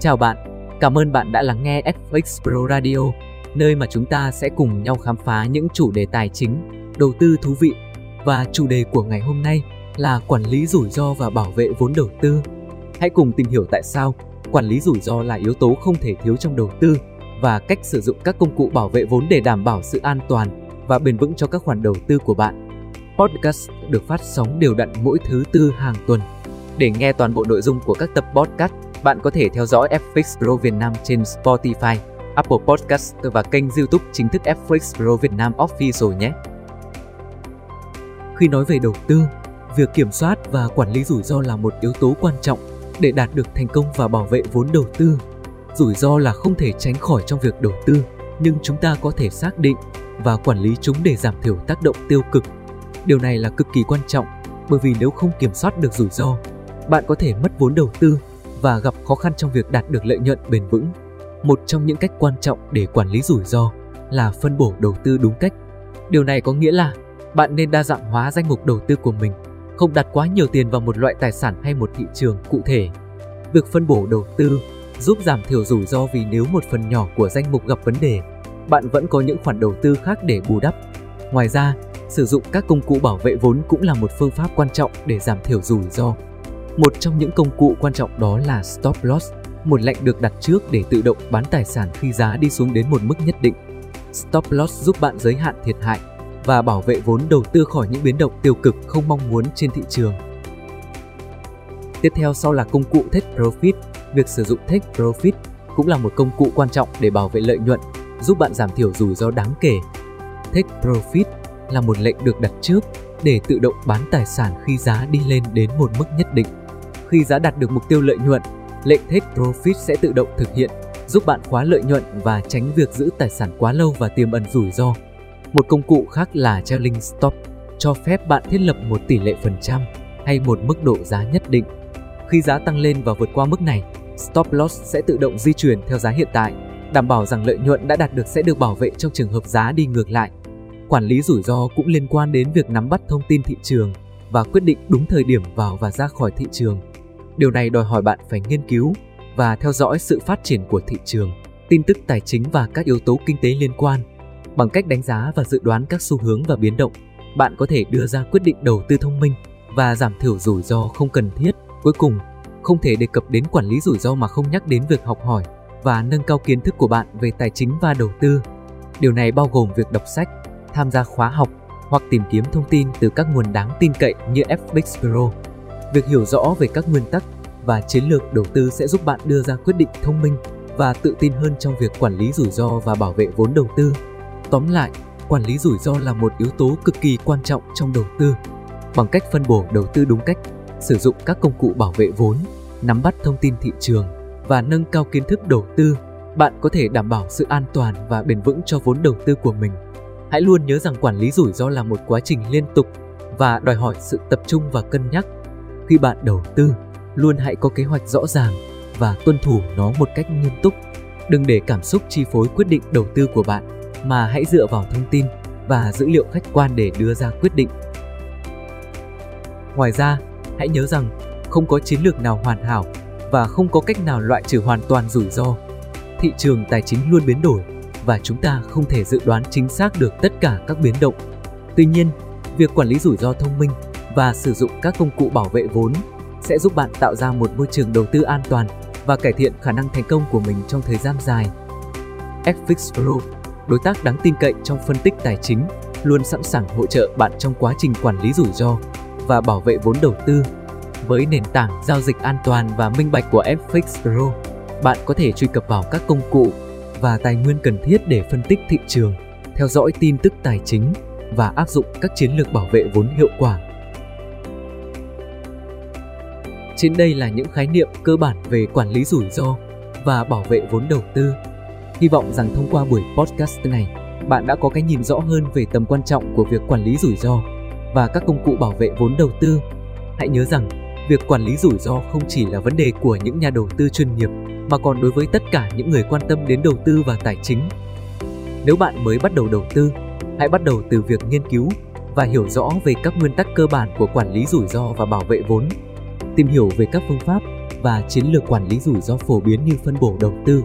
Chào bạn, cảm ơn bạn đã lắng nghe FX Pro Radio, nơi mà chúng ta sẽ cùng nhau khám phá những chủ đề tài chính, đầu tư thú vị. Và chủ đề của ngày hôm nay là quản lý rủi ro và bảo vệ vốn đầu tư. Hãy cùng tìm hiểu tại sao quản lý rủi ro là yếu tố không thể thiếu trong đầu tư và cách sử dụng các công cụ bảo vệ vốn để đảm bảo sự an toàn và bền vững cho các khoản đầu tư của bạn. Podcast được phát sóng đều đặn mỗi thứ tư hàng tuần. Để nghe toàn bộ nội dung của các tập podcast, bạn có thể theo dõi FX Pro Việt Nam trên Spotify, Apple Podcast và kênh YouTube chính thức FX Pro Việt Nam Official nhé. Khi nói về đầu tư, việc kiểm soát và quản lý rủi ro là một yếu tố quan trọng để đạt được thành công và bảo vệ vốn đầu tư. Rủi ro là không thể tránh khỏi trong việc đầu tư, nhưng chúng ta có thể xác định và quản lý chúng để giảm thiểu tác động tiêu cực. Điều này là cực kỳ quan trọng bởi vì nếu không kiểm soát được rủi ro, bạn có thể mất vốn đầu tư và gặp khó khăn trong việc đạt được lợi nhuận bền vững. Một trong những cách quan trọng để quản lý rủi ro là phân bổ đầu tư đúng cách. Điều này có nghĩa là bạn nên đa dạng hóa danh mục đầu tư của mình, không đặt quá nhiều tiền vào một loại tài sản hay một thị trường cụ thể. Việc phân bổ đầu tư giúp giảm thiểu rủi ro vì nếu một phần nhỏ của danh mục gặp vấn đề, bạn vẫn có những khoản đầu tư khác để bù đắp. Ngoài ra, sử dụng các công cụ bảo vệ vốn cũng là một phương pháp quan trọng để giảm thiểu rủi ro. Một trong những công cụ quan trọng đó là stop loss, một lệnh được đặt trước để tự động bán tài sản khi giá đi xuống đến một mức nhất định. Stop loss giúp bạn giới hạn thiệt hại và bảo vệ vốn đầu tư khỏi những biến động tiêu cực không mong muốn trên thị trường. Tiếp theo sau là công cụ Take Profit. Việc sử dụng Take Profit cũng là một công cụ quan trọng để bảo vệ lợi nhuận, giúp bạn giảm thiểu rủi ro đáng kể. Take Profit là một lệnh được đặt trước để tự động bán tài sản khi giá đi lên đến một mức nhất định. Khi giá đạt được mục tiêu lợi nhuận, lệnh Take Profit sẽ tự động thực hiện, giúp bạn khóa lợi nhuận và tránh việc giữ tài sản quá lâu và tiềm ẩn rủi ro. Một công cụ khác là Trailing Stop, cho phép bạn thiết lập một tỷ lệ phần trăm hay một mức độ giá nhất định. Khi giá tăng lên và vượt qua mức này, Stop Loss sẽ tự động di chuyển theo giá hiện tại, đảm bảo rằng lợi nhuận đã đạt được sẽ được bảo vệ trong trường hợp giá đi ngược lại. Quản lý rủi ro cũng liên quan đến việc nắm bắt thông tin thị trường và quyết định đúng thời điểm vào và ra khỏi thị trường. Điều này đòi hỏi bạn phải nghiên cứu và theo dõi sự phát triển của thị trường, tin tức tài chính và các yếu tố kinh tế liên quan. Bằng cách đánh giá và dự đoán các xu hướng và biến động, bạn có thể đưa ra quyết định đầu tư thông minh và giảm thiểu rủi ro không cần thiết. Cuối cùng, không thể đề cập đến quản lý rủi ro mà không nhắc đến việc học hỏi và nâng cao kiến thức của bạn về tài chính và đầu tư. Điều này bao gồm việc đọc sách, tham gia khóa học hoặc tìm kiếm thông tin từ các nguồn đáng tin cậy như FX Pro. Việc hiểu rõ về các nguyên tắc và chiến lược đầu tư sẽ giúp bạn đưa ra quyết định thông minh và tự tin hơn trong việc quản lý rủi ro và bảo vệ vốn đầu tư. Tóm lại, quản lý rủi ro là một yếu tố cực kỳ quan trọng trong đầu tư. Bằng cách phân bổ đầu tư đúng cách, sử dụng các công cụ bảo vệ vốn, nắm bắt thông tin thị trường và nâng cao kiến thức đầu tư, bạn có thể đảm bảo sự an toàn và bền vững cho vốn đầu tư của mình. Hãy luôn nhớ rằng quản lý rủi ro là một quá trình liên tục và đòi hỏi sự tập trung và cân nhắc. Khi bạn đầu tư, luôn hãy có kế hoạch rõ ràng và tuân thủ nó một cách nghiêm túc. Đừng để cảm xúc chi phối quyết định đầu tư của bạn, mà hãy dựa vào thông tin và dữ liệu khách quan để đưa ra quyết định. Ngoài ra, hãy nhớ rằng không có chiến lược nào hoàn hảo và không có cách nào loại trừ hoàn toàn rủi ro. Thị trường tài chính luôn biến đổi và chúng ta không thể dự đoán chính xác được tất cả các biến động. Tuy nhiên, việc quản lý rủi ro thông minh và sử dụng các công cụ bảo vệ vốn sẽ giúp bạn tạo ra một môi trường đầu tư an toàn và cải thiện khả năng thành công của mình trong thời gian dài. FX Pro, đối tác đáng tin cậy trong phân tích tài chính, luôn sẵn sàng hỗ trợ bạn trong quá trình quản lý rủi ro và bảo vệ vốn đầu tư. Với nền tảng giao dịch an toàn và minh bạch của FX Pro, bạn có thể truy cập vào các công cụ và tài nguyên cần thiết để phân tích thị trường, theo dõi tin tức tài chính và áp dụng các chiến lược bảo vệ vốn hiệu quả. Trên đây là những khái niệm cơ bản về quản lý rủi ro và bảo vệ vốn đầu tư. Hy vọng rằng thông qua buổi podcast này, bạn đã có cái nhìn rõ hơn về tầm quan trọng của việc quản lý rủi ro và các công cụ bảo vệ vốn đầu tư. Hãy nhớ rằng, việc quản lý rủi ro không chỉ là vấn đề của những nhà đầu tư chuyên nghiệp mà còn đối với tất cả những người quan tâm đến đầu tư và tài chính. Nếu bạn mới bắt đầu đầu tư, hãy bắt đầu từ việc nghiên cứu và hiểu rõ về các nguyên tắc cơ bản của quản lý rủi ro và bảo vệ vốn. Tìm hiểu về các phương pháp, và chiến lược quản lý rủi ro phổ biến như phân bổ đầu tư,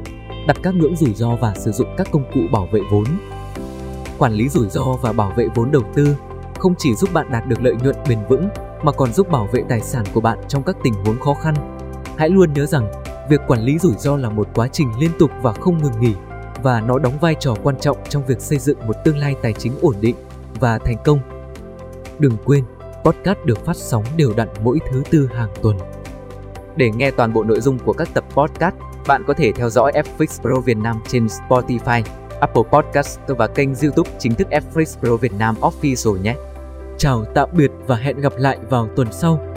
đặt các ngưỡng rủi ro và sử dụng các công cụ bảo vệ vốn. Quản lý rủi ro và bảo vệ vốn đầu tư không chỉ giúp bạn đạt được lợi nhuận bền vững mà còn giúp bảo vệ tài sản của bạn trong các tình huống khó khăn. Hãy luôn nhớ rằng, việc quản lý rủi ro là một quá trình liên tục và không ngừng nghỉ và nó đóng vai trò quan trọng trong việc xây dựng một tương lai tài chính ổn định và thành công. Đừng quên, podcast được phát sóng đều đặn mỗi thứ tư hàng tuần. Để nghe toàn bộ nội dung của các tập podcast, bạn có thể theo dõi Fx Pro Việt Nam trên Spotify, Apple Podcast và kênh YouTube chính thức Fx Pro Việt Nam Official nhé. Chào tạm biệt và hẹn gặp lại vào tuần sau.